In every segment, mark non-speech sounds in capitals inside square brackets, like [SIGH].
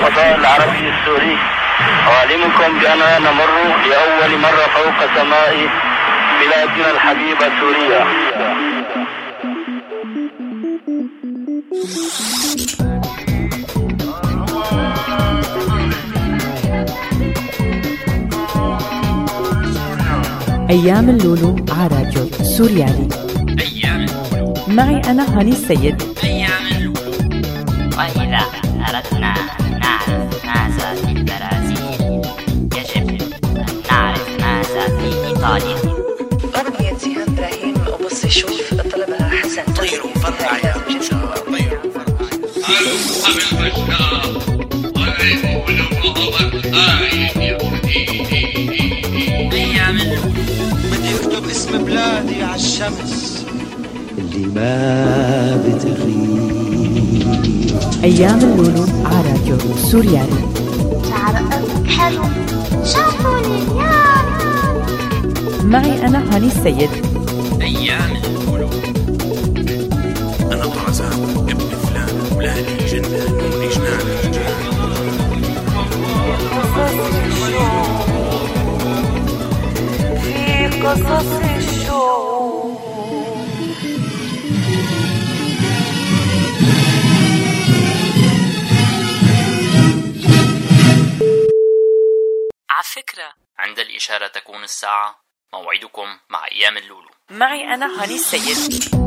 الفضاء العربي السوري. أعلمكم بأننا نمر لأول مرة فوق سماء بلادنا الحبيبة سوريا. أيام اللولو على راديو سوريالي. أيام اللولو. معي أنا هاني السيد. أغنية سيهان إبراهيم وبص شوف طلبها حسن طيروا فرقع يا بدي اكتب اسم بلادي على الشمس اللي ما بتغيب. أيام اللولو على راديو سوريالي. شعر حلو. يا معي أنا هاني السيد. أيام اللولو أنا طرزان ابن فلان ولادي جنان جنان في قصص الشوق على فكرة عند الإشارة تكون الساعة موعدكم مع أيام اللولو. معي أنا هاني السيد.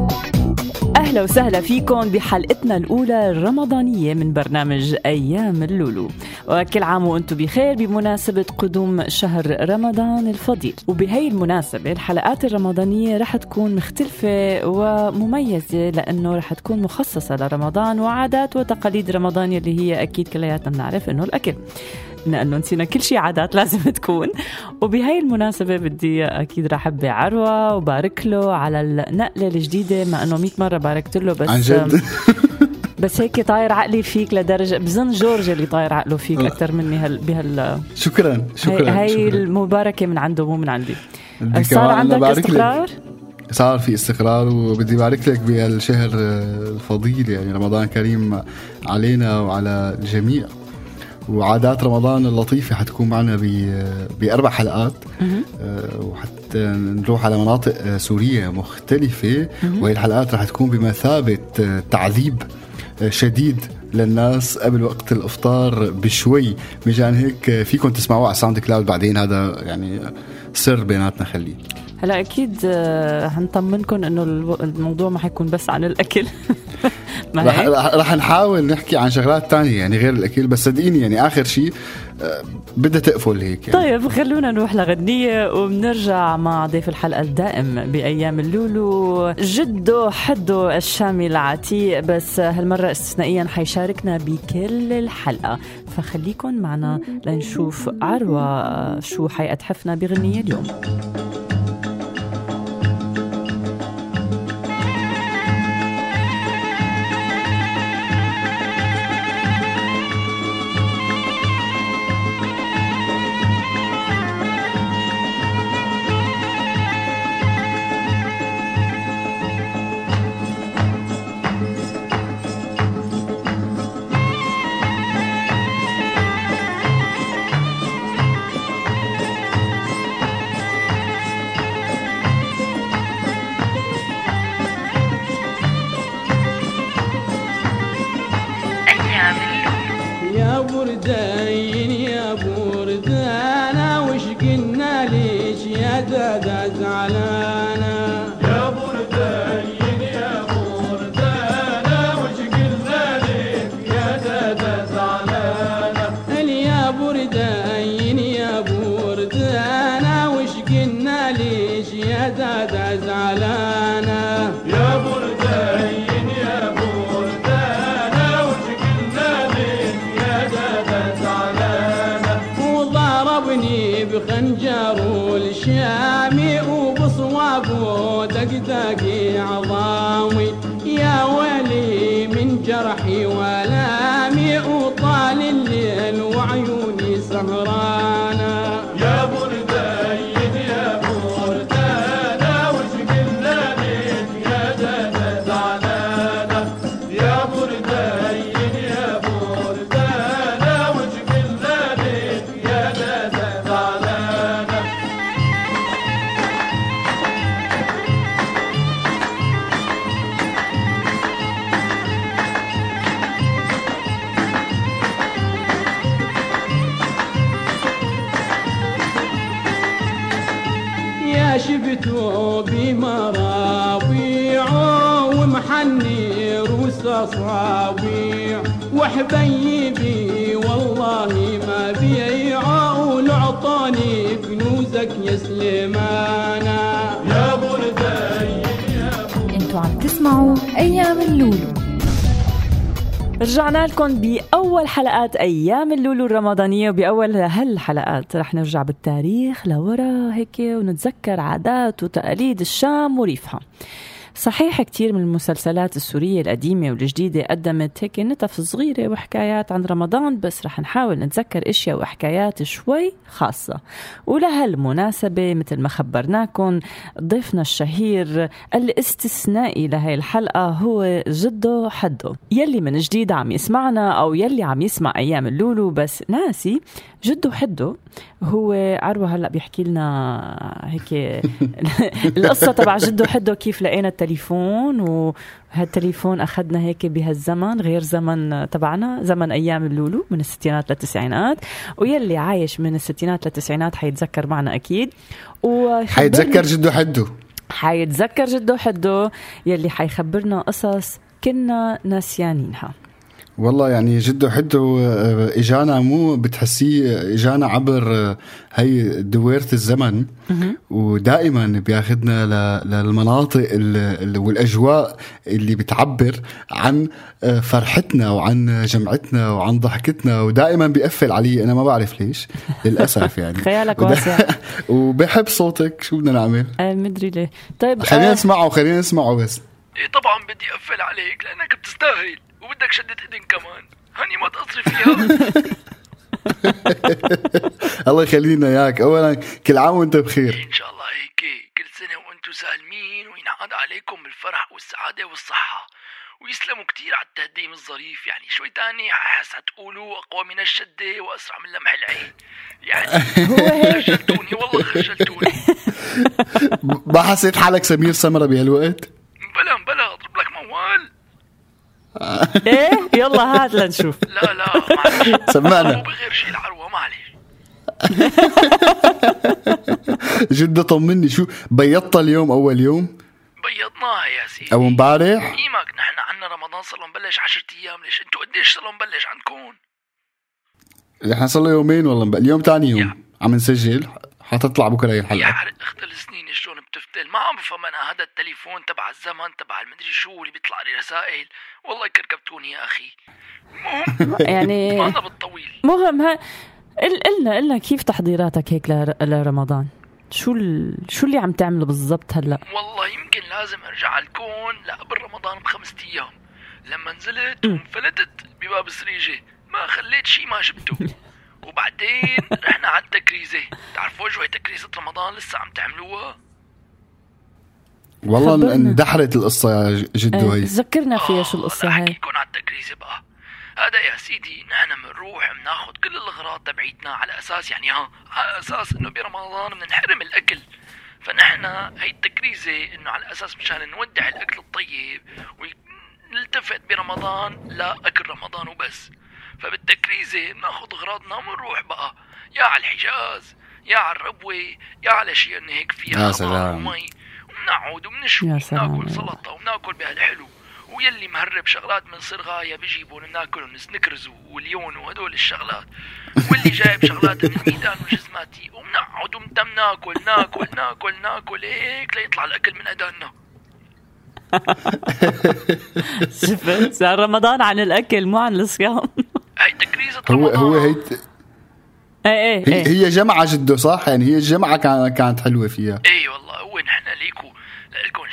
أهلا وسهلا فيكم بحلقتنا الأولى الرمضانية من برنامج أيام اللولو. وكل عام وأنتم بخير بمناسبة قدوم شهر رمضان الفضيل. وبهي المناسبة الحلقات الرمضانية رح تكون مختلفة ومميزة لأنه رح تكون مخصصة لرمضان وعادات وتقاليد رمضان اللي هي أكيد كلياتنا بنعرف إنه الأكل. لأنه نسينا كل شيء عادات [LAUGHS] لازم تكون. وبهي المناسبة بدي أكيد رح أحب عروة وبارك له على النقلة الجديدة مع أنه 100 مرة باركت له بس عن جد بس هيك طاير عقلي فيك لدرجة بظن جورج اللي طاير عقله فيك لا. أكثر مني هال بهال شكرا شكرا هي, هي شكرا. المباركة من عنده مو من عندي صار عندك. استقرار؟ صار في استقرار وبدي بارك لك بهالشهر آه، الفضيل يعني رمضان كريم علينا وعلى الجميع وعادات رمضان اللطيفة حتكون معنا بأربع حلقات آه، وحتى نروح على مناطق آه، سورية مختلفة وهي الحلقات رح تكون بمثابة آه، تعذيب آه، شديد للناس قبل وقت الإفطار بشوي. مشان هيك فيكم تسمعوه على SoundCloud بعدين هذا يعني سر بيناتنا خليه. هلا أكيد هنطمنكم إنه الموضوع ما حيكون بس عن الأكل. [LAUGHS] ما رح؟ رح, نحاول نحكي عن شغلات تانية يعني غير الأكل. بس صدقيني يعني آخر شيء بدها تقفل هيك يعني. طيب خلونا نروح لغنية وبنرجع مع ضيف الحلقة الدائم بأيام اللولو جده حده الشامي العتيق. بس هالمرة استثنائيا حيشاركنا بكل الحلقة. فخليكن معنا لنشوف عروة شو حيأتحفنا بغنية اليوم. اصابيع وحبيبي والله ما بيع. ولعطاني كنوزك يا سليمانا يا بردي أنتوا عم تسمعوا أيام اللولو. رجعنا لكم بأول حلقات أيام اللولو الرمضانية وبأول هالحلقات. رح نرجع بالتاريخ لورا هيك ونتذكر عادات وتقاليد الشام وريفها. صحيح كتير من المسلسلات السورية القديمة والجديدة قدمت هيك نتف صغيرة وحكايات عن رمضان بس رح نحاول نتذكر أشياء وحكايات شوي خاصة. ولهالمناسبة مثل ما خبرناكم ضيفنا الشهير الاستثنائي لهي الحلقة هو جدو حدو. يلي من جديد عم يسمعنا أو يلي عم يسمع أيام اللولو بس ناسي جدو حدو هو عروة هلأ بيحكي لنا هيك [LAUGHS] القصة تبع جدو حدو كيف لقينا التليفون وهالتليفون أخذنا هيك بهالزمن غير زمن تبعنا زمن أيام اللولو من الستينات للتسعينات. ويلي عايش من الستينات للتسعينات حيتذكر معنا ويخبرنا- حيتذكر جدو حدو حيتذكر جدو حدو يلي حيخبرنا قصص كنا ناسيانينها. والله يعني جدو حدو آه، إجانا مو بتحسيه إجانا عبر آه، هي دويرة الزمن. ودائما بياخذنا للمناطق ال- ال- والأجواء اللي بتعبر عن آه، فرحتنا وعن جمعتنا وعن ضحكتنا. ودائما بيقفل علي أنا ما بعرف ليش [LAUGHS] للأسف يعني. خيالك واسع. [LAUGHS] وبحب صوتك. شو بدنا نعمل؟ آه مدري ليه. طيب خلينا آه، نسمعه خلينا نسمعه بس. إيه طبعا بدي أقفل عليك لأنك بتستاهل. وبدك شدة اذن كمان. هاني ما تقصري فيها. [LAUGHS] الله يخلينا إياك. اولا كل عام وأنت بخير. إن شاء الله هيك كل سنة وأنتم سالمين وينعاد عليكم بالفرح والسعادة والصحة. ويسلموا كتير على التهديم الظريف. يعني شوي تاني حس حتقولوا أقوى من الشدة وأسرع من لمح العين. يعني [LAUGHS] خجلتوني والله خجلتوني. [LAUGHS] ما حسيت حالك سمير سمرة بهالوقت؟ بلا بلا أضرب لك موال. إيه؟ يلا هات لنشوف. لا لا معلش سمعنا. مو بغير شي العروة معلش [LAUGHS] جدة طمني شو بيضت اليوم أول يوم؟ بيضناها يا سيدي. أو امبارح قيمك نحن عنا رمضان صار مبلش 10 أيام. ليش؟ أنتوا قديش صار مبلش عندكم؟ إحنا صار يومين والله. مب- اليوم تاني يوم عم نسجل. حتطلع بكرة هي يا الحلقة حرق اخت السنين شلون بتفتل. ما عم بفهم أنا هذا التليفون تبع الزمن تبع المدري شو اللي بيطلع لي رسائل. والله كركبتوني يا أخي. يعني أنا بالطويل. مهم ها قل- قلنا قلنا كيف تحضيراتك هيك لر- لرمضان؟ شو ال... شو اللي عم تعمله بالضبط هلأ؟ والله يمكن لازم أرجع الكون. لقبل رمضان بخمسة أيام. لما نزلت وانفلتت بباب سريجة ما خليت شي ما جبته [LAUGHS] وبعدين رحنا على التكريزة. تعرفوا شوي تكريزة رمضان لسه عم تعملوها؟ والله خبرنا. اندحرت القصة يا جدو إيه، هي. ذكرنا فيها شو القصة هاي؟ يكون على التكريزة بقى. هذا يا سيدي نحن بنروح بناخد كل الأغراض تبعيتنا على أساس يعني ها على أساس إنه برمضان بننحرم الأكل. فنحن هي التكريزة إنه على أساس مشان نودع الأكل الطيب ونلتفت برمضان لا اكل رمضان وبس. فبالتكريزة بناخد أغراضنا وبنروح بقى. يا على الحجاز يا على الربوة يا على شيء هيك فيها يا سلام. ومي. وبنقعد وبنشوي. وناكل سلطة وبناكل بهالحلو ويلي مهرب شغلات من صرغاية بيجيبوا ناكلهم سنيكرز واليون وهدول الشغلات. واللي جايب شغلات من الميدان وجزماتي وبنقعد ومتم ناكل ناكل ناكل ناكل هيك ليطلع الأكل من اذاننا [LAUGHS] شفت؟ صار رمضان عن الأكل مو عن الصيام. هي تكريزة رمضان هو هي إيه إيه هي, إيه. هي جمعة جدو صح؟ يعني هي الجمعة كان- كانت حلوة فيها. اي والله هو نحن ليكو.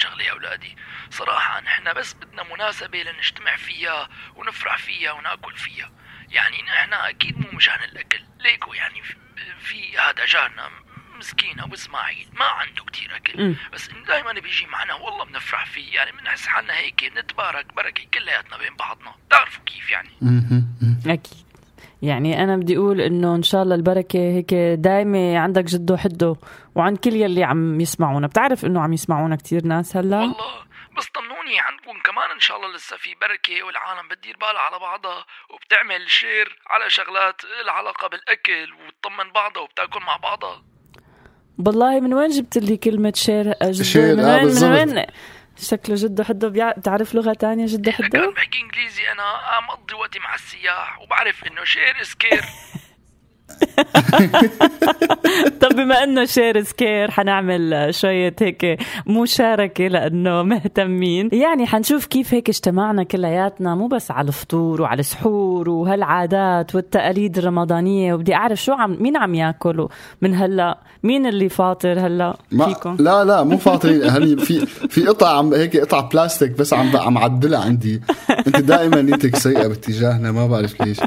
شغله يا أولادي. صراحة نحن بس بدنا مناسبة لنجتمع فيها ونفرح فيها ونأكل فيها. يعني نحن أكيد مو مشان الأكل. ليكو يعني في, هذا جارنا مسكين أبو إسماعيل ما عنده كتير أكل. بس دائما بيجي معنا والله بنفرح فيه. يعني بنحس حالنا هيك بنتبارك بركة كلياتنا بين بعضنا. بتعرفوا كيف يعني. أكيد. يعني أنا بدي أقول إنه إن شاء الله البركة هيك دايمة عندك جدو حدو وعن كل يلي عم يسمعونا. بتعرف إنه عم يسمعونا كتير ناس هلا؟ والله بس طمنوني عندكم كمان إن شاء الله لسه في بركة والعالم بتدير بالها على بعضها وبتعمل share على شغلات إلها علاقة بالأكل وبتطمن بعضها وبتأكل مع بعضها. بالله من وين جبت لي كلمة share؟ جدو share، من آه، وين من. وين شكله جدو حدو بيع... بتعرف لغة تانية جدو حدو؟ كان بحكي إنجليزي أنا عم اقضي وقتي مع السياح وبعرف إنه share is care [LAUGHS] [LAUGHS] طب بما إنه شير سكير حنعمل شوية هيك مشاركة لأنه مهتمين. يعني حنشوف كيف هيك اجتمعنا كلياتنا مو بس على الفطور وعلى السحور وهالعادات والتقاليد الرمضانية. وبدي أعرف شو عم مين عم ياكل من هلأ؟ مين اللي فاطر هلأ فيكم؟ لا لا مو فاطرين. هني في في قطعه عم هيك قطعه بلاستيك بس عم عم عدلها عندي. أنت دائما نيتك سيئة باتجاهنا ما بعرف ليش.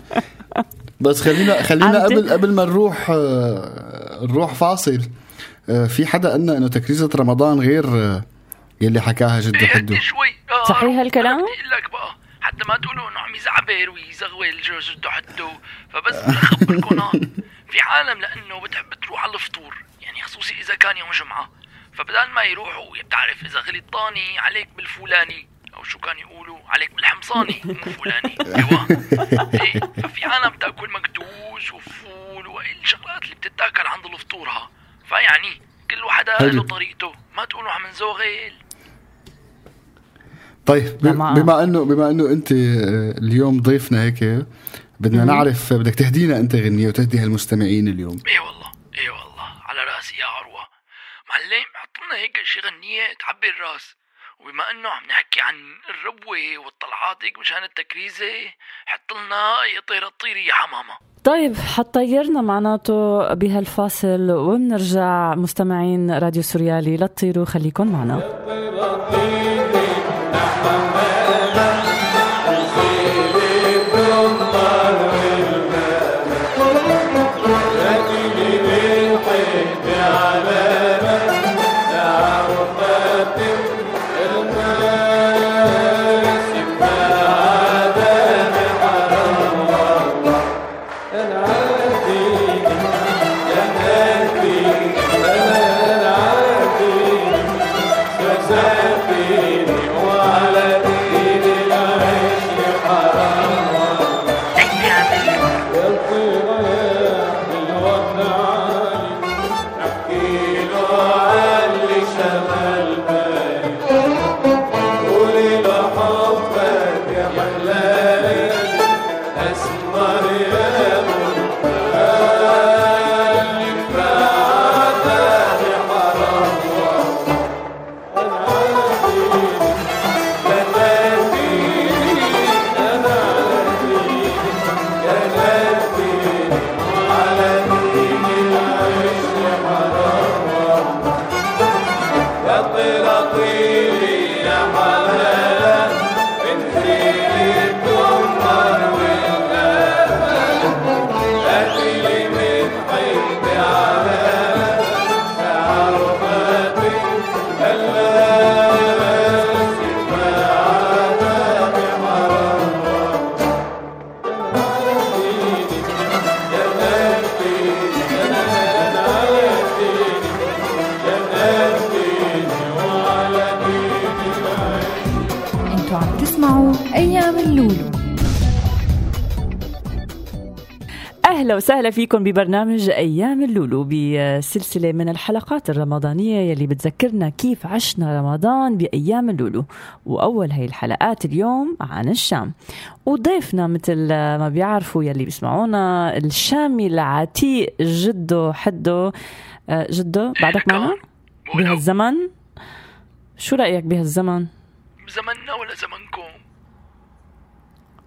بس خلينا خلينا قبل قبل ما نروح آه، نروح فاصل. آه، في حدا قالنا إنه تكريزة رمضان غير آه، يلي حكاها جدو حدو شوي صحيح هالكلام؟ أنا بدي أقول لك بقى حتى ما تقولوا إنه عم يزعبر ويزغول جوز حده. فبس اخبركم آه، في عالم لأنه بتحب تروح على الفطور. يعني خصوصي إذا كان يوم جمعة. فبدال ما يروحوا بتعرف إذا غلط طاني عليك بالفلاني. أو شو كان يقولوا؟ عليك بالحمصاني مو فلاني. أيوه. إيه ففي عالم بتأكل مكدوس وفول والشغلات اللي بتتاكل عند الفطور ها فيعني كل حلو. له طريقته. ما تقولوا عم نزوغل طيب تمام. بما إنه بما إنه أنت آه، اليوم ضيفنا هيك بدنا نعرف بدك تهدينا أنت غنية وتهدي هالمستمعين اليوم. إيه والله إيه والله. على رأسي يا عروة معلم حط لنا هيك شي غنية تعبي الراس. وبما إنه عم نحكي عن الربوة والطلعات هيك مشان التكريزة حط لنا يا طيرة طيري يا حمامة. طيب حطيرنا معناته بهالفاصل وبنرجع مستمعين راديو سوريالي لا تطيروا خليكن معنا. أهلا وسهلا فيكم ببرنامج أيام اللولو بسلسلة من الحلقات الرمضانية يلي بتذكرنا كيف عشنا رمضان بأيام اللولو. وأول هي الحلقات اليوم عن الشام. وضيفنا مثل ما بيعرفوا يلي بيسمعونا الشامي العتيق جدو حدو. آه، جدو بعدك معنا؟ بهالزمن؟ شو رأيك بهالزمن؟ زمننا ولا زمنكم؟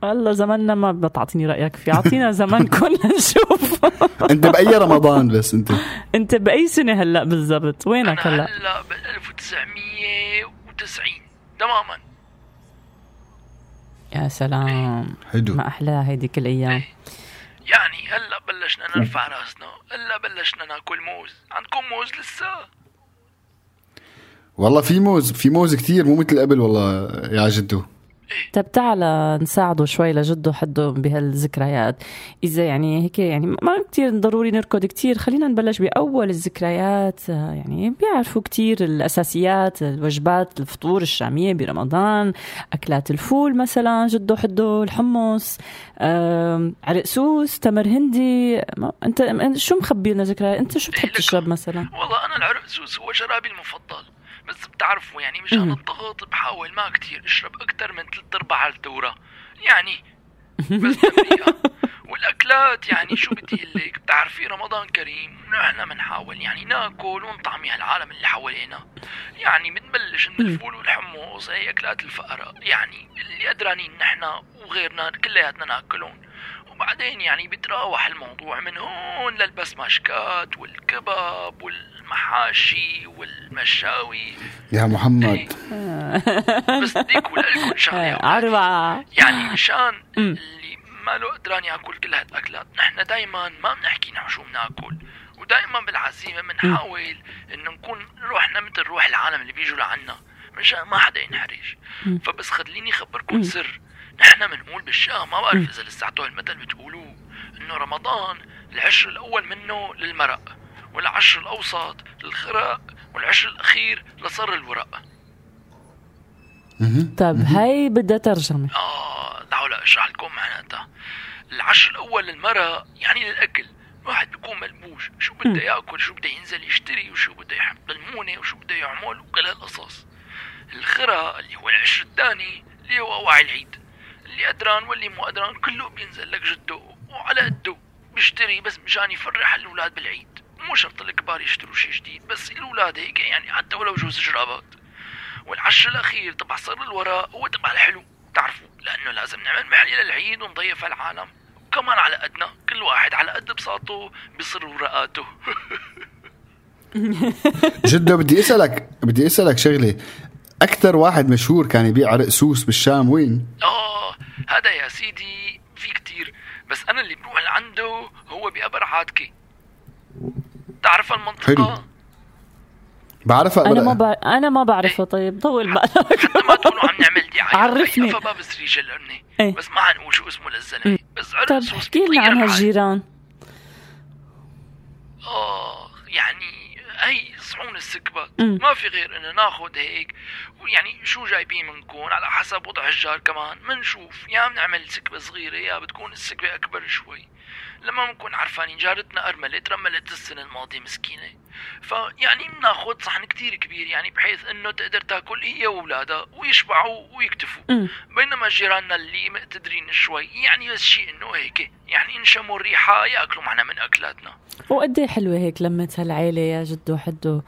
والله زمننا ما بتعطيني رأيك فيه. اعطينا زمنكم [LAUGHS] لنشوف انت بأي رمضان بس انت؟ انت بأي سنة هلأ بالضبط؟ وينك هلأ؟ هلأ بال 1990 تماما. يا سلام. حلو. ما احلاها هيديك الأيام يعني هلأ بلشنا نرفع رأسنا. هلأ بلشنا نأكل موز. عندكم موز لسه؟ والله في موز في موز كتير مو مثل قبل والله يا جدو. طب تعال نساعده شوي لجده حده بهالذكريات. إذا يعني هيك يعني ما كتير ضروري نركض كتير خلينا نبلش بأول الذكريات آه، يعني بيعرفوا كتير الأساسيات الوجبات الفطور الشامية برمضان أكلات الفول مثلا جده حده الحمص عرق سوس تمر هندي. انت أنت شو مخبي لنا ذكريات؟ أنت شو بتحب تشرب مثلا؟ والله أنا العرق سوس هو شرابي المفضل. بتعرفوا يعني مشان مم. الضغط بحاول ما كتير أشرب أكتر من ثلاث ارباع الدورة. يعني [LAUGHS] بس والأكلات يعني شو بدي أقول لك؟ بتعرفي رمضان كريم نحن بنحاول يعني ناكل ونطعمي هالعالم اللي حوالينا. يعني بنبلش من الفول والحمص هي أكلات الفقراء. يعني اللي قدرانين نحن وغيرنا كلياتنا ناكلهم. وبعدين يعني بتراوح الموضوع من هون للبسماشكات والكباب والمحاشي والمشاوي. يا محمد. بس بديك ولكم شغلة. أربعة. يعني مشان اللي ما له قدران ياكل كل هالأكلات نحن دائما ما بنحكي نحن شو بناكل. ودائما بالعزيمة بنحاول انه نكون روحنا مثل روح العالم اللي بيجوا لعنا مشان ما حدا ينحرج. فبس خليني أخبركم سر. نحن بنقول بالشام ما بعرف إذا لساتوا هالمثل بتقولوه إنه رمضان العشر الأول منه للمرق والعشر الأوسط للخراء والعشر الأخير لصر الورق. طب هاي بدها ترجمة. آه دعوا لا أشرح لكم معناتها. العشر الأول للمرأة يعني للأكل. واحد بيكون ملبوش شو بده يأكل؟ شو بده ينزل يشتري؟ وشو بده يحط بالمونة؟ وشو بده يعمل؟ وكل هالقصص. الخرا اللي هو العشر الثاني اللي هو وعي العيد. اللي قدران واللي مو قدران كله بينزل لك جده وعلى قده بيشتري بس مشان يفرح الأولاد بالعيد. مو شرط الكبار يشتروا شيء جديد بس الأولاد هيك يعني حتى ولو جوز جرابات والعشر الأخير تبع صر الوراء هو تبع الحلو. تعرفوا لأنه لازم نعمل محلية للعيد ونضيف العالم. وكمان على قدنا كل واحد على قد بساطه بصر ورقاته [LAUGHS] جدو بدي أسألك بدي أسألك شغلة. أكثر واحد مشهور كان يبيع عرق سوس بالشام وين؟ آه هذا يا سيدي في كتير بس أنا اللي بروح لعنده هو بأبر عاتكي تعرف المنطقة؟ حلو. بعرفها أنا ما. بعرف أنا ما بعرفها طيب طول بالك [LAUGHS] ما تقولوا عم نعمل دعاية عرفني. فباب سريج الأمني إيه. بس ما حنقول شو اسمه للزلمة بس عرق طب سوس احكي لنا عن. هالجيران آه يعني هي صحون السكبات مم. ما في غير إنه ناخذ هيك ويعني شو جايبين منكم على حسب وضع الجار كمان. منشوف. يا بنعمل سكبة صغيرة يا بتكون السكبة أكبر شوي. لما بنكون عرفانين جارتنا أرملت رملت السنة الماضية مسكينة. فيعني بناخذ صحن كتير كبير يعني بحيث إنه تقدر تاكل هي وأولادها ويشبعوا ويكتفوا. بينما جيراننا اللي مقتدرين شوي يعني بس شيء إنه هيك. يعني انشموا الريحة يأكلوا معنا من أكلاتنا. وقد حلوة هيك لمة هالعيلة يا جدو حدو.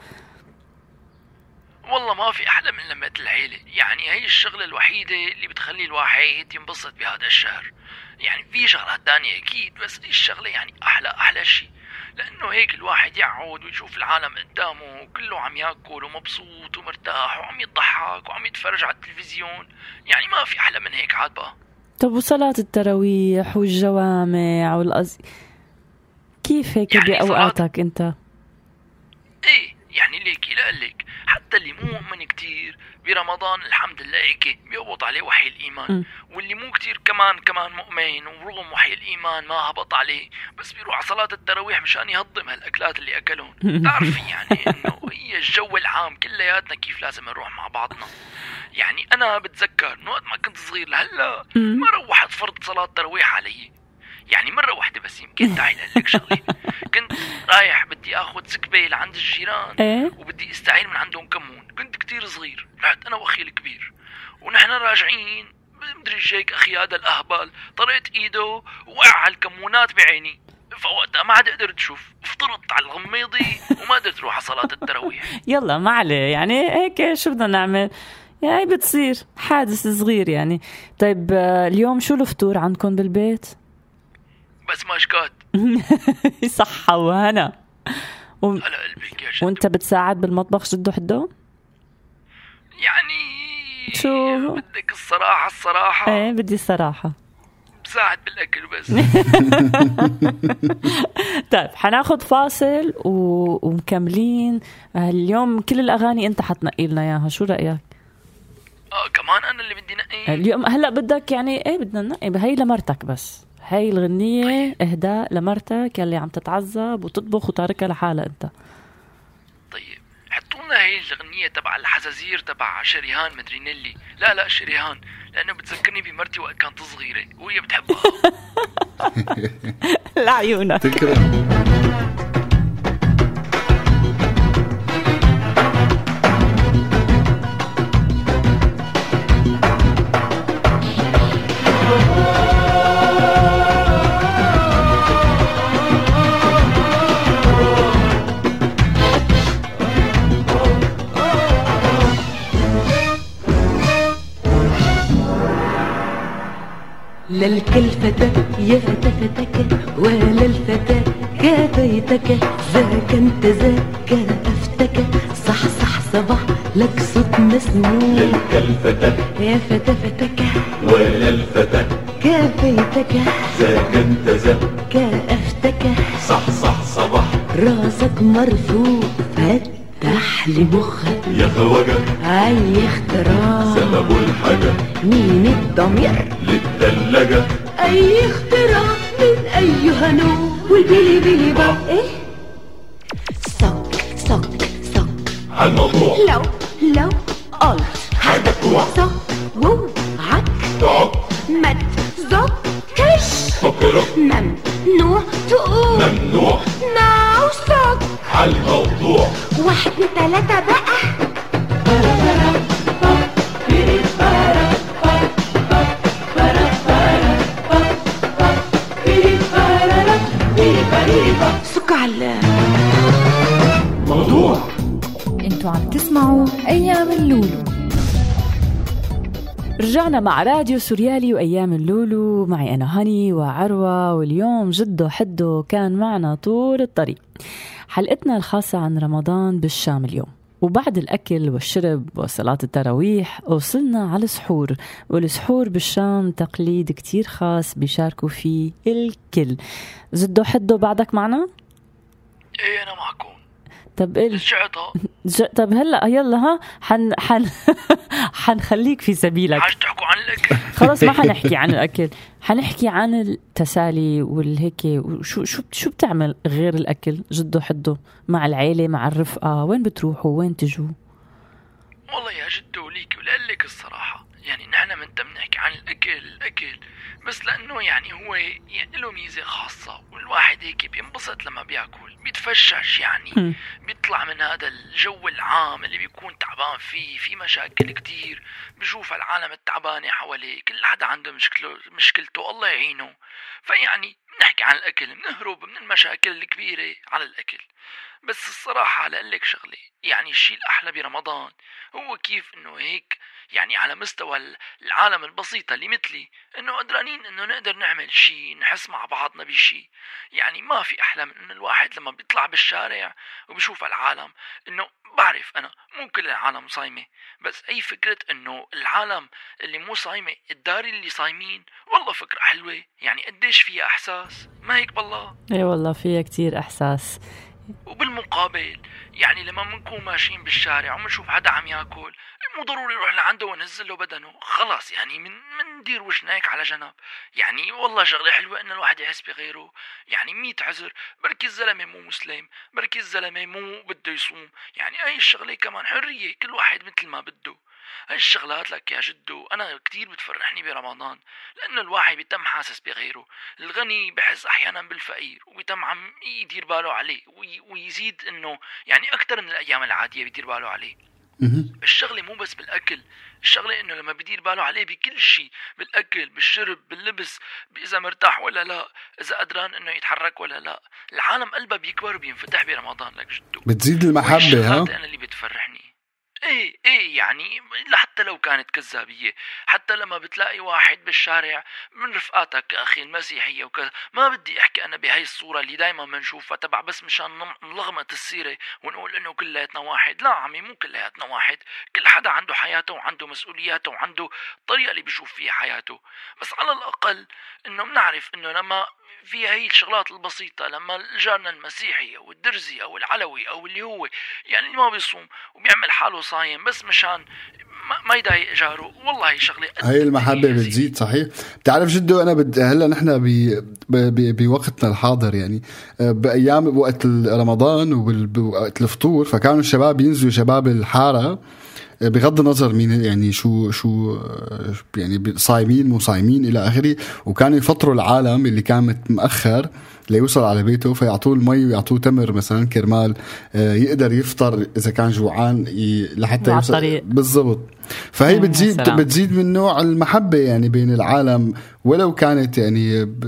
والله ما في أحلى من لمة العيلة. يعني هي الشغلة الوحيدة اللي بتخلي الواحد ينبسط بهذا الشهر. يعني في شغلات تانية أكيد بس دي الشغلة يعني أحلى أحلى شيء. لأنه هيك الواحد يقعد ويشوف العالم قدامه وكله عم ياكل ومبسوط ومرتاح وعم يضحك وعم يتفرج على التلفزيون. يعني ما في أحلى من هيك عاد بقى. طب وصلاة التراويح والجوامع والأز... كيف هيك يعني بأوقاتك أنت؟ إيه يعني ليك لك حتى اللي مو مؤمن كتير برمضان الحمد لله هيك بيقبض عليه وحي الإيمان. م. واللي مو كتير كمان كمان مؤمن ورغم وحي الإيمان ما هبط عليه بس بيروح على صلاة التراويح مشان يهضم هالأكلات اللي أكلهم. بتعرفي [LAUGHS] يعني إنه هي الجو العام كلياتنا كيف لازم نروح مع بعضنا. يعني أنا بتذكر من وقت ما كنت صغير لهلأ. ما روحت فرض صلاة تراويح علي. يعني مرة واحدة بس يمكن تعي لك شغلة [LAUGHS] كنت رايح بدي آخذ سكبة لعند الجيران إيه؟ وبدي استعير من عندهم كمون. كنت كتير صغير رحت أنا وأخي الكبير. ونحن راجعين مدري إيش هيك أخي هذا الأهبل طريت إيده وقع على الكمونات بعيني. فوقتها ما عاد قدرت أشوف افترضت على الغميضة وما قدرت أروح على صلاة التراويح. [LAUGHS] يلا ما عليه. يعني هيك شو بدنا نعمل؟ يعني بتصير حادث صغير يعني. طيب آه، اليوم شو الفطور عندكم بالبيت؟ بس ماشكات صحة وهنا و... وانت بتساعد بالمطبخ جدو حدو؟ يعني شو؟ بدك الصراحة الصراحة. إيه بدي الصراحة. بساعد بالأكل بس. [LAUGHS] طيب حناخد فاصل و... ومكملين. آه، اليوم كل الأغاني انت حتنقي لنا إياها. شو رأيك؟ آه كمان أنا اللي بدي نقي. اليوم هلأ بدك يعني إيه بدنا ننقي هي لمرتك بس. هي الغنية اهداء لمرتك يلي عم تتعذب وتطبخ وتاركها لحالها انت. طيب حطوا لنا هي الاغنيه تبع الحزازير تبع شريهان مدري نيلي. لا لا شريهان لأنه بتذكرني بمرتي وقت كانت صغيرة وهي بتحبها. [LAUGHS] [LAUGHS] لعيونك تكرم. لا الكلفة يا فتفتك ولا الفتى كافيتك ذاك انت ذاك افتك. صح صح صباح لك صوت مسموع. الكلفتة يا فتفتك ولا الفتى كافيتك ذاك انت ذاك كافتك صح صح صباح. راسك مرفوع فتح لي مخك. يا خواجة. أي اختراع. سبب الحاجة. مين الضمير؟ للتلاجة أي اختراع من أيها نوع؟ والبيلي بيلي بقى. إيه؟ صك صك صك هالموضوع. لو لو قلت. هالمدفوع صك وعك تعق ما تزكش فكرك ممنوع تقول. ممنوع. ناو صك هالموضوع. واحد تلاتة بقى. على موضوع. أنتوا عم تسمعوا أيام اللولو. رجعنا مع راديو سوريالي وأيام اللولو. معي أنا هاني وعروة واليوم جدو حدو كان معنا طول الطريق. حلقتنا الخاصة عن رمضان بالشام اليوم. وبعد الأكل والشرب وصلاة التراويح وصلنا على السحور. والسحور بالشام تقليد كتير خاص بيشاركوا فيه الكل. زدو حدو بعدك معنا؟ إيه أنا معكم طب إيه رجعتها. [LAUGHS] طب هلأ يلا ها حن حن [LAUGHS] حنخليك في سبيلك. عايز تحكوا عن الاكل خلص ما حنحكي عن الأكل. حنحكي عن التسالي والهيك وشو شو شو بتعمل غير الأكل؟ جدو حدو مع العيلة مع الرفقة وين بتروحوا؟ وين تجوا؟ والله يا جدو ليك ولقلك الصراحة يعني نحن من بنحكي عن الأكل الأكل. بس لأنه يعني هو يعني له ميزة خاصة والواحد هيك بينبسط لما بيأكل بيتفشش يعني. بيطلع من هذا الجو العام اللي بيكون تعبان فيه في مشاكل كتير بشوف العالم التعبانة حواليه كل حدا عنده مشكلة مشكلته الله يعينه. فيعني بنحكي عن الأكل بنهرب من المشاكل الكبيرة على الأكل. بس الصراحة لقلك شغلة يعني الشيء الأحلى برمضان هو كيف إنه هيك يعني على مستوى ال- العالم البسيطة اللي مثلي إنه قدرانين إنه نقدر نعمل شيء نحس مع بعضنا بشيء يعني ما في أحلى من إنه الواحد لما بيطلع بالشارع وبشوف العالم إنه بعرف أنا مو كل العالم صايمة بس أي فكرة إنه العالم اللي مو صايمة الداري اللي صايمين والله فكرة حلوة. يعني قديش فيها إحساس؟ ما هيك بالله؟ اي والله فيها كتير إحساس. وبالمقابل يعني لما بنكون ماشيين بالشارع وبنشوف حدا عم ياكل مو ضروري نروح لعنده ونهز له بدنه. خلاص يعني من مندير وشنا هيك على جنب. يعني والله شغلة حلوة ان الواحد يحس بغيره. يعني ميت عذر بركي الزلمة مو مسلم بركي الزلمة مو بده يصوم. يعني هاي الشغله كمان حرية كل واحد مثل ما بده. هاي الشغلات لك يا جدو أنا كتير بتفرحني برمضان لأنه الواحد بيتم حاسس بغيره الغني بحس أحيانا بالفقير وبيتم عم يدير باله عليه وي- ويزيد إنه يعني أكثر من الأيام العادية بيدير باله عليه. الشغلة مو بس بالأكل الشغلة إنه لما بدير باله عليه بكل شيء بالأكل بالشرب باللبس إذا مرتاح ولا لا إذا قدران إنه يتحرك ولا لا. العالم قلبها بيكبر وبينفتح برمضان لك جدو. بتزيد الشغلات ها؟ أنا اللي بتفرحني. إيه إيه يعني حتى لو كانت كذابية. حتى لما بتلاقي واحد بالشارع من رفقاتك أخي المسيحية وكذا ما بدي أحكي أنا بهاي الصورة اللي دائما بنشوفها تبع بس مشان نلغمط السيرة ونقول إنه كلياتنا واحد. لا عمي مو كلياتنا واحد. كل حدا عنده حياته وعنده مسؤولياته وعنده الطريقة اللي بيشوف فيها حياته. بس على الأقل إنه بنعرف إنه لما في هي الشغلات البسيطة لما جارنا المسيحي أو الدرزي أو العلوي أو اللي هو يعني اللي ما بيصوم وبيعمل حاله صايم بس مشان ما, يضايق جاره والله شغلة هي المحبة بتزيد صحيح؟ بتعرف جدو أنا بد... هلأ نحن ب... ب... ب... بوقتنا الحاضر يعني آه، بأيام وقت رمضان ووقت الفطور فكانوا الشباب ينزلوا شباب الحارة بغض النظر مين يعني شو شو آه، يعني صايمين مو صايمين إلى آخره وكانوا يفطروا العالم اللي كان متاخر ليوصل على بيته فيعطوه المي ويعطوه تمر مثلا كرمال آه، يقدر يفطر إذا كان جوعان. لحتى يوصل. بالضبط فهي بتزيد. بتزيد من نوع المحبة يعني بين العالم ولو كانت يعني. ب...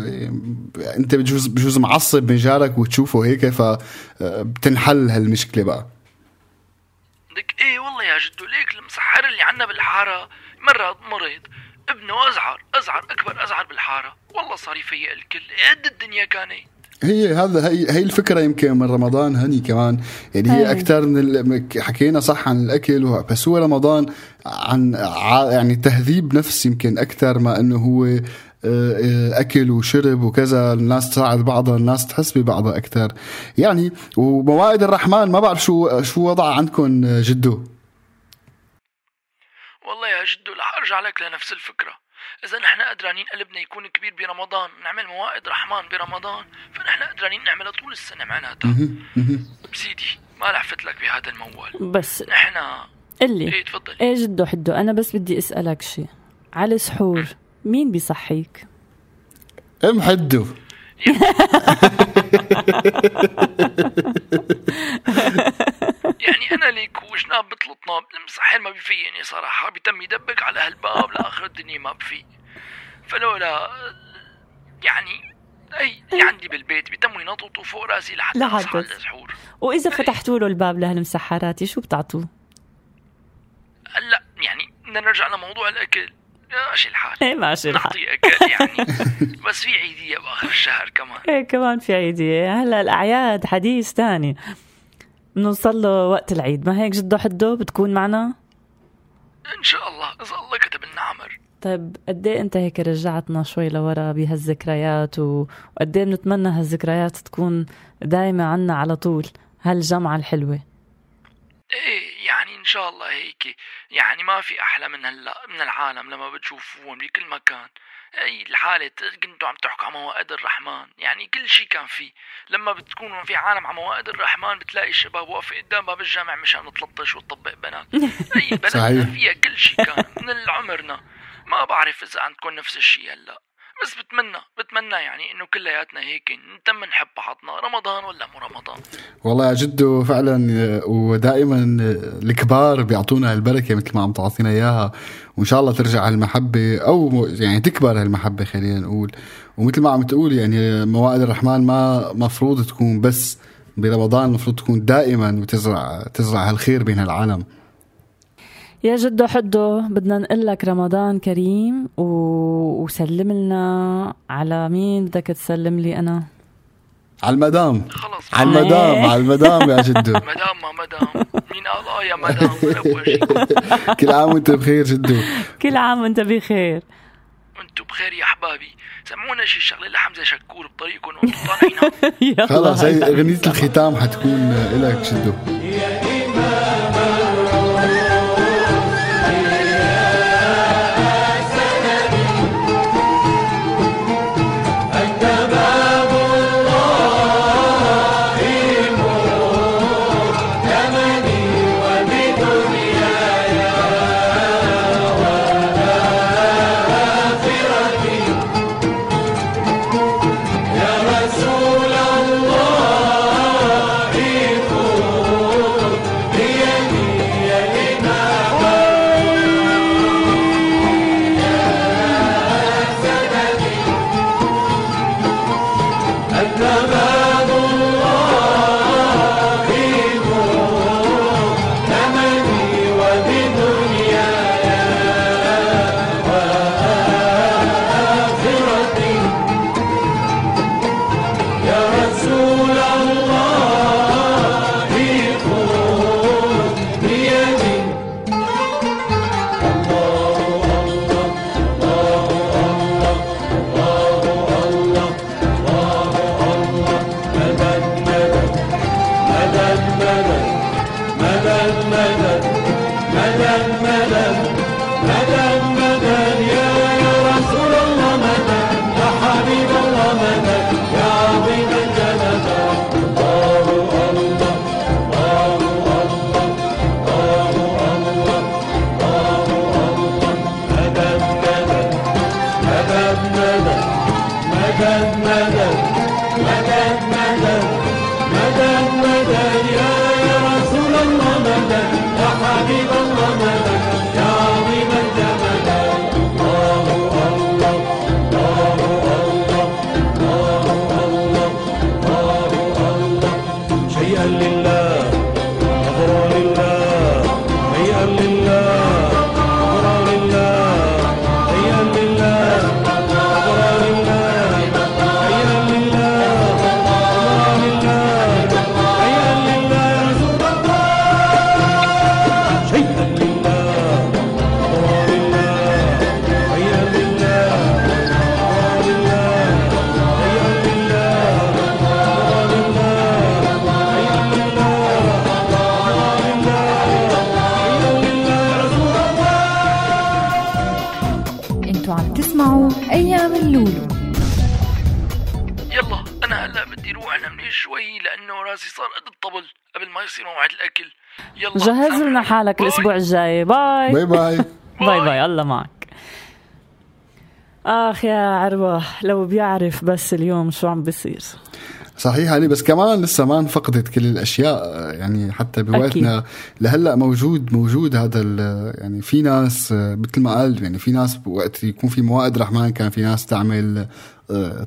أنت بجوز بجوز معصب من جارك وتشوفه هيك فبتنحل هالمشكلة بقى لك إيه والله يا جدو ليك المسحر اللي عنا بالحارة؟ مرة مرض ابنه أزعر أزعر أكبر أزعر بالحارة. والله صار يفيق الكل قد الدنيا كانت. هي هذا هي هي الفكرة يمكن من رمضان هني كمان. يعني هي. أكثر من ال- حكينا صح عن الأكل و- بس هو رمضان عن يعني تهذيب نفس يمكن أكثر ما إنه هو أكل وشرب وكذا الناس تساعد بعضها الناس تحس ببعضها أكثر. يعني وموائد الرحمن ما بعرف شو شو وضعها عندكم آه، جدو. والله يا جدو رح أرجع لك لنفس الفكرة. إذا نحن قدرانين قلبنا يكون كبير برمضان نعمل موائد رحمن برمضان فنحن قدرانين نعملها طول السنة معناتها. سيدي ما لحفت لك بهذا الموال. بس نحن قلي إيه تفضل. إيه جدو حدو أنا بس بدي أسألك شيء على السحور مين بيصحيك؟ ام حدو. يعني أنا ليك وجناب بطلطنا المسحر ما بيفيقني صراحة بيتم يدبك على هالباب لآخر الدنيا ما بفيق فلولا يعني أي اللي عندي بالبيت بيتموا ينططوا فوق رأسي لحتى على السحور وإذا فتحتوا له الباب لهالمسحرات شو بتعطوه؟ هلا يعني بدنا نرجع لموضوع الأكل. ماشي الحال. إيه ماشي الحال. يعني. [LAUGHS] بس في عيدية بآخر الشهر كمان. إيه كمان في عيدية. هلا الأعياد حديث تاني. بنوصل له وقت العيد. ما هيك جدو حدو بتكون معنا؟ إن شاء الله. إذا الله كتب لنا عمر. طيب قد إيه أنت هيك رجعتنا شوي لورا بهالذكريات؟ وقد إيه بنتمنى هالذكريات تكون دايمة عنا على طول؟ هالجمعة الحلوة. إيه يعني شاء الله هيك يعني ما في أحلى من هلا من العالم لما بتشوفون بكل مكان. أي الحالة كنتوا عم تحكوا عن موائد الرحمن. يعني كل شيء كان فيه لما بتكونوا في عالم على موائد الرحمن بتلاقي الشباب واقفة قدام باب الجامع مشان تلطش وتطبق بنات. [LAUGHS] أي بلدنا. فيها كل شيء كان من عمرنا ما بعرف إذا عندكم نفس الشيء هلا. بس بتمنى بتمنى يعني إنه كلياتنا هيك نتم نحب بعضنا رمضان ولا مو رمضان؟ والله يا جدو فعلا ودائما الكبار بيعطونا هالبركة مثل ما عم تعطينا إياها وإن شاء الله ترجع هالمحبة أو يعني تكبر هالمحبة خلينا نقول. ومثل ما عم تقول يعني موائد الرحمن ما مفروض تكون بس برمضان المفروض تكون دائما وتزرع تزرع هالخير بين العالم يا جدو حدو بدنا نقول لك رمضان كريم و... وسلم لنا. على مين بدك تسلم لي أنا؟ على المدام. خلص. على المدام إيه. على المدام يا جدو [LAUGHS] مدام ما مدام. مين قال؟ آه يا مدام [LAUGHS] كل عام وانت بخير جدو كل عام وانت بخير. وأنتم بخير يا احبابي سمعونا شي شغلة لحمزة شكور بطريقكم [LAUGHS] وأنتم طالعين خلص هي أغنية الختام حتكون لك جدو مدد مدد Abba. لنا حالك الأسبوع الجاي. bye. bye bye. [LAUGHS] bye bye. الله معك. آخ يا عروه لو بيعرف بس اليوم شو عم بيصير. صحيح علي بس كمان لسه ما انفقدت كل الأشياء يعني حتى بوقتنا لهلأ موجود موجود هذا ال- يعني في ناس مثل ما قال يعني في ناس وقت يكون في موائد رحمن كان في ناس تعمل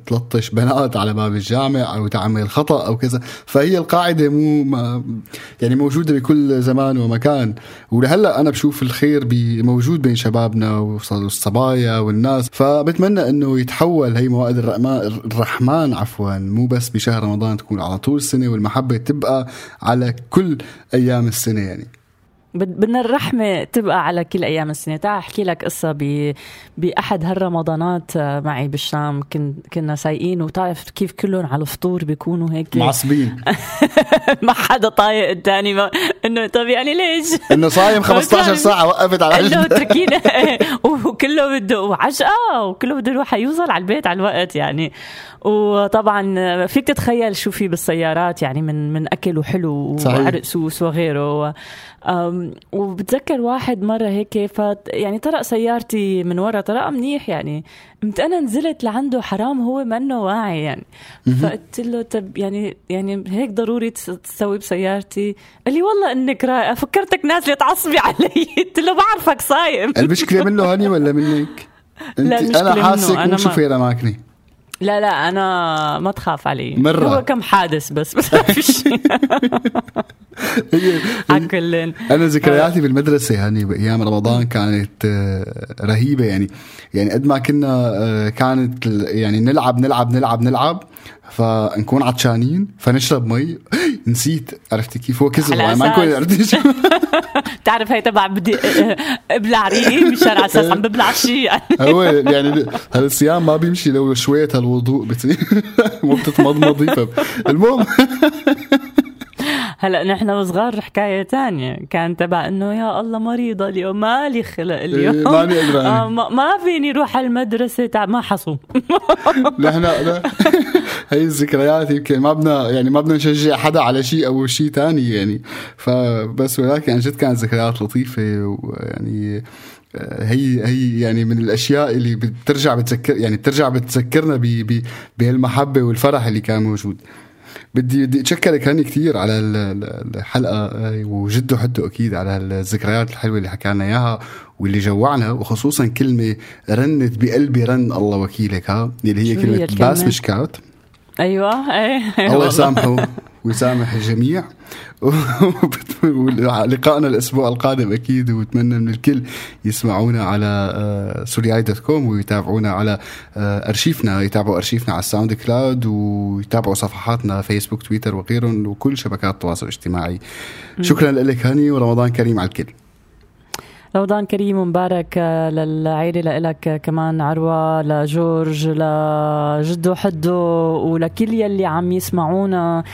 تلطش بنات على باب الجامع أو تعمل خطأ أو كذا. فهي القاعدة مو ما يعني موجودة بكل زمان ومكان. ولهلأ أنا بشوف الخير موجود بين شبابنا والصبايا والناس. فبتمنى إنه يتحول هي موائد الرحمن, عفوا. مو بس بشهر رمضان تكون على طول السنة والمحبة تبقى على كل أيام السنة يعني. بدنا الرحمة تبقى على كل أيام السنة. تعال أحكي لك قصة ب... بأحد هالرمضانات معي بالشام. كن... كنا سايقين وتعرف كيف كلهم على الفطور بيكونوا هيك. معصبين. [LAUGHS] ما حدا طايق الثاني ما... إنه طب يعني ليش؟ إنه صايم [LAUGHS] 15 ساعة وقفت على إنه. اتركينا [LAUGHS] وكله بده وعشقة. وكله بده يروح يوصل على البيت على الوقت يعني. وطبعا فيك تتخيل شو في بالسيارات يعني من من أكل وحلو. وعرق سوس وغيره. وبتذكر واحد مرة هيك فات يعني طرق سيارتي من ورا طرقها منيح يعني. قمت أنا نزلت لعنده حرام هو منه واعي يعني. فقلت له طب يعني يعني هيك ضروري تس- تسوي بسيارتي؟ قال لي والله إنك رائعه فكرتك نازلة تعصبي [LAUGHS] علي. قلت له بعرفك صايم. المشكلة منه هاني ولا منك؟ لا، أنت المشكلة أنا حاسك مو شوفير اماكني لا لا أنا ما تخاف علي. مرة. هو كم حادث بس بس [LAUGHS] ما في شيء. على أنا ذكرياتي بالمدرسة هاني بايام رمضان كانت آه، رهيبة يعني يعني قد ما كنا آه، كانت يعني نلعب نلعب نلعب نلعب فنكون عطشانين فنشرب مي. [GASPS] نسيت عرفتي كيف هو كذب؟ يعني ما نكون. عرفتي بتعرف [LAUGHS] هي تبع بدي ابلع ريقي بشارع على أساس عم ببلع شيء يعني [LAUGHS] هو يعني هالصيام ما بيمشي لو شوية هالوضوء بتصير مو [LAUGHS] بتتمضمضي ف- المهم. هلا نحن وصغار حكاية تانية. كان تبع إنه يا الله مريضة اليوم مالي خلق اليوم. إيه، ماني قدران. آه ما, ما فيني روح على المدرسة تع... ما حصوم. [LAUGHS] نحن [LAUGHS] هي الذكريات يمكن ما بدنا يعني ما بدنا نشجع حدا على شيء أو شيء تاني يعني. فبس ولكن عن جد كانت ذكريات لطيفة ويعني آه، هي هي يعني من الأشياء اللي بترجع بتذكر يعني بترجع بتذكرنا بهالمحبة والفرح اللي كان موجود. بدي بدي أتشكرك هاني كثير على ال- ال- الحلقة هاي وجده حده أكيد على الذكريات الحلوة اللي حكى لنا إياها واللي جوعنا وخصوصا كلمة رنت بقلبي رن الله وكيلك ها؟ اللي هي كلمة؟ باس مشكات أيوه إيه. الله يسامحه. [LAUGHS] ويسامح الجميع. [LAUGHS] ولقائنا الأسبوع القادم أكيد وأتمنى من الكل يسمعونا على آه، سورياي dot com ويتابعونا على آه، أرشيفنا. يتابعوا أرشيفنا على ال SoundCloud ويتابعوا صفحاتنا فيسبوك تويتر وغيرهم وكل شبكات التواصل الاجتماعي. شكرا لك هاني ورمضان كريم على الكل. رمضان كريم ومبارك آه، للعيلة لك كمان عروة لجورج لجدو حدو ولكل يلي عم يسمعونا.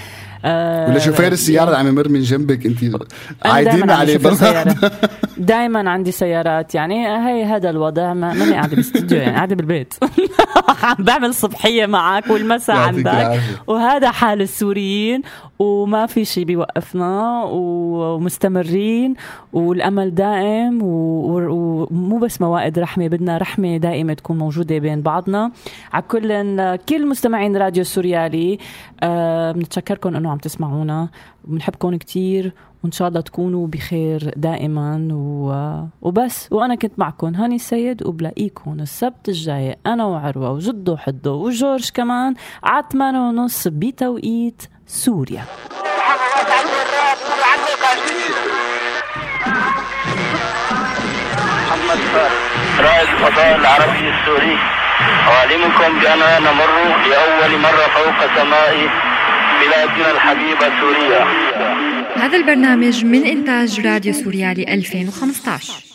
آه، ولا السياره اللي عم يمر من جنبك انت عايدين عليه شوفير سيارة. [LAUGHS] دايما عندي سيارات يعني هي هذا الوضع ما ماني قاعدة بالاستوديو يعني قاعدة بالبيت [LAUGHS] عم بعمل صبحية معك والمساء عندك. وهذا حال السوريين وما في شيء بيوقفنا ومستمرين والأمل دائم ومو بس موائد رحمة بدنا رحمة دائمة تكون موجودة بين بعضنا على كل كل مستمعين راديو سوريالي آه، بنتشكركم إنه وعم تسمعونا. بنحبكم كتير وإن شاء الله تكونوا بخير دائما و... وبس. وأنا كنت معكم هاني السيد وبلاقيكم السبت الجاي. أنا وعروة وجدو حدو وجورج كمان على 8 ونص بتوقيت سوريا. محمد فارس رائد الفضاء العربي السوري. أعلمكم بأننا نمر لأول مرة فوق سماء بلادنا الحبيبة سوريا. هذا البرنامج من إنتاج راديو سوريالي 2015